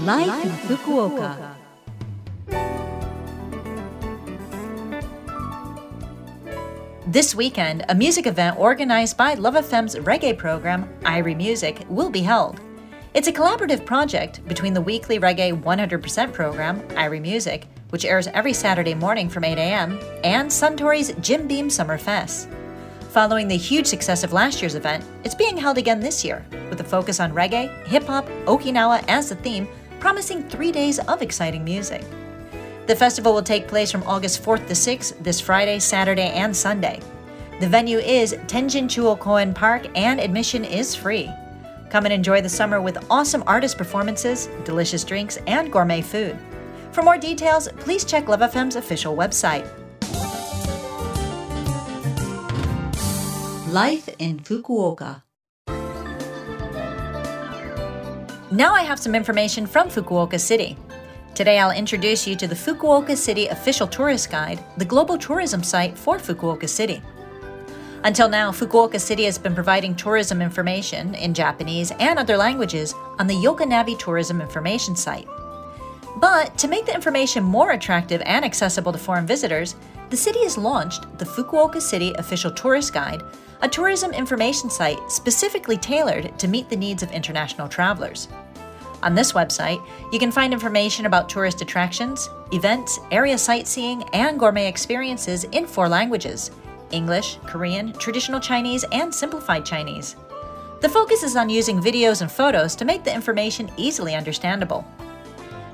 Life, in Fukuoka. This weekend, a music event organized by Love FM's reggae program, Irie Music, will be held. It's a collaborative project between the weekly reggae 100% program, Irie Music, which airs every Saturday morning from 8 a.m., and Suntory's Jim Beam Summer Fest. Following the huge success of last year's event, it's being held again this year, with a focus on reggae, hip hop, Okinawa as the theme, promising three days of exciting music. The festival will take place from August 4th to 6th, this Friday, Saturday, and Sunday. The venue is Tenjin Chuo Koen Park, and admission is free. Come and enjoy the summer with awesome artist performances, delicious drinks, and gourmet food. For more details, please check Love FM's official website. Life in Fukuoka. Now I have some information from Fukuoka City. Today I'll introduce you to the Fukuoka City Official Tourist Guide, the global tourism site for Fukuoka City. Until now, Fukuoka City has been providing tourism information in Japanese and other languages on the Yokanavi Tourism Information site. But to make the information more attractive and accessible to foreign visitors, the city has launched the Fukuoka City Official Tourist Guide, a tourism information site specifically tailored to meet the needs of international travelers. On this website, you can find information about tourist attractions, events, area sightseeing, and gourmet experiences in four languages English, Korean, traditional Chinese, and simplified Chinese. The focus is on using videos and photos to make the information easily understandable.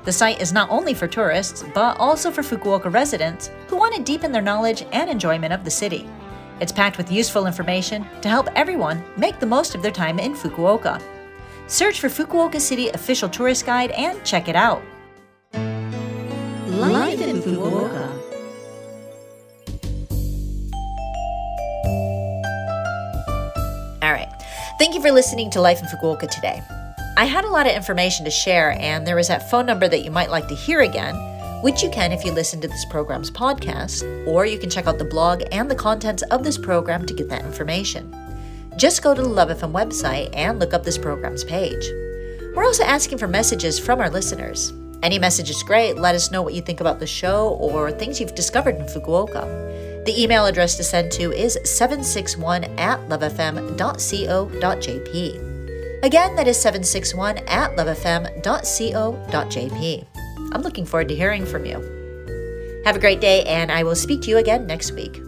The site is not only for tourists, but also for Fukuoka residents who want to deepen their knowledge and enjoyment of the city. It's packed with useful information to help everyone make the most of their time in Fukuoka. Search for Fukuoka City Official Tourist Guide and check it out. Life in Fukuoka. All right. Thank you for listening to Life in Fukuoka today. I had a lot of information to share, and there is that phone number that you might like to hear again, which you can if you listen to this program's podcast, or you can check out the blog and the contents of this program to get that information. Just go to the Love FM website and look up this program's page. We're also asking for messages from our listeners. Any message is great. Let us know what you think about the show or things you've discovered in Fukuoka. The email address to send to is 761 at lovefm.co.jp. Again, that is 761 at lovefm.co.jp. I'm looking forward to hearing from you. Have a great day, and I will speak to you again next week.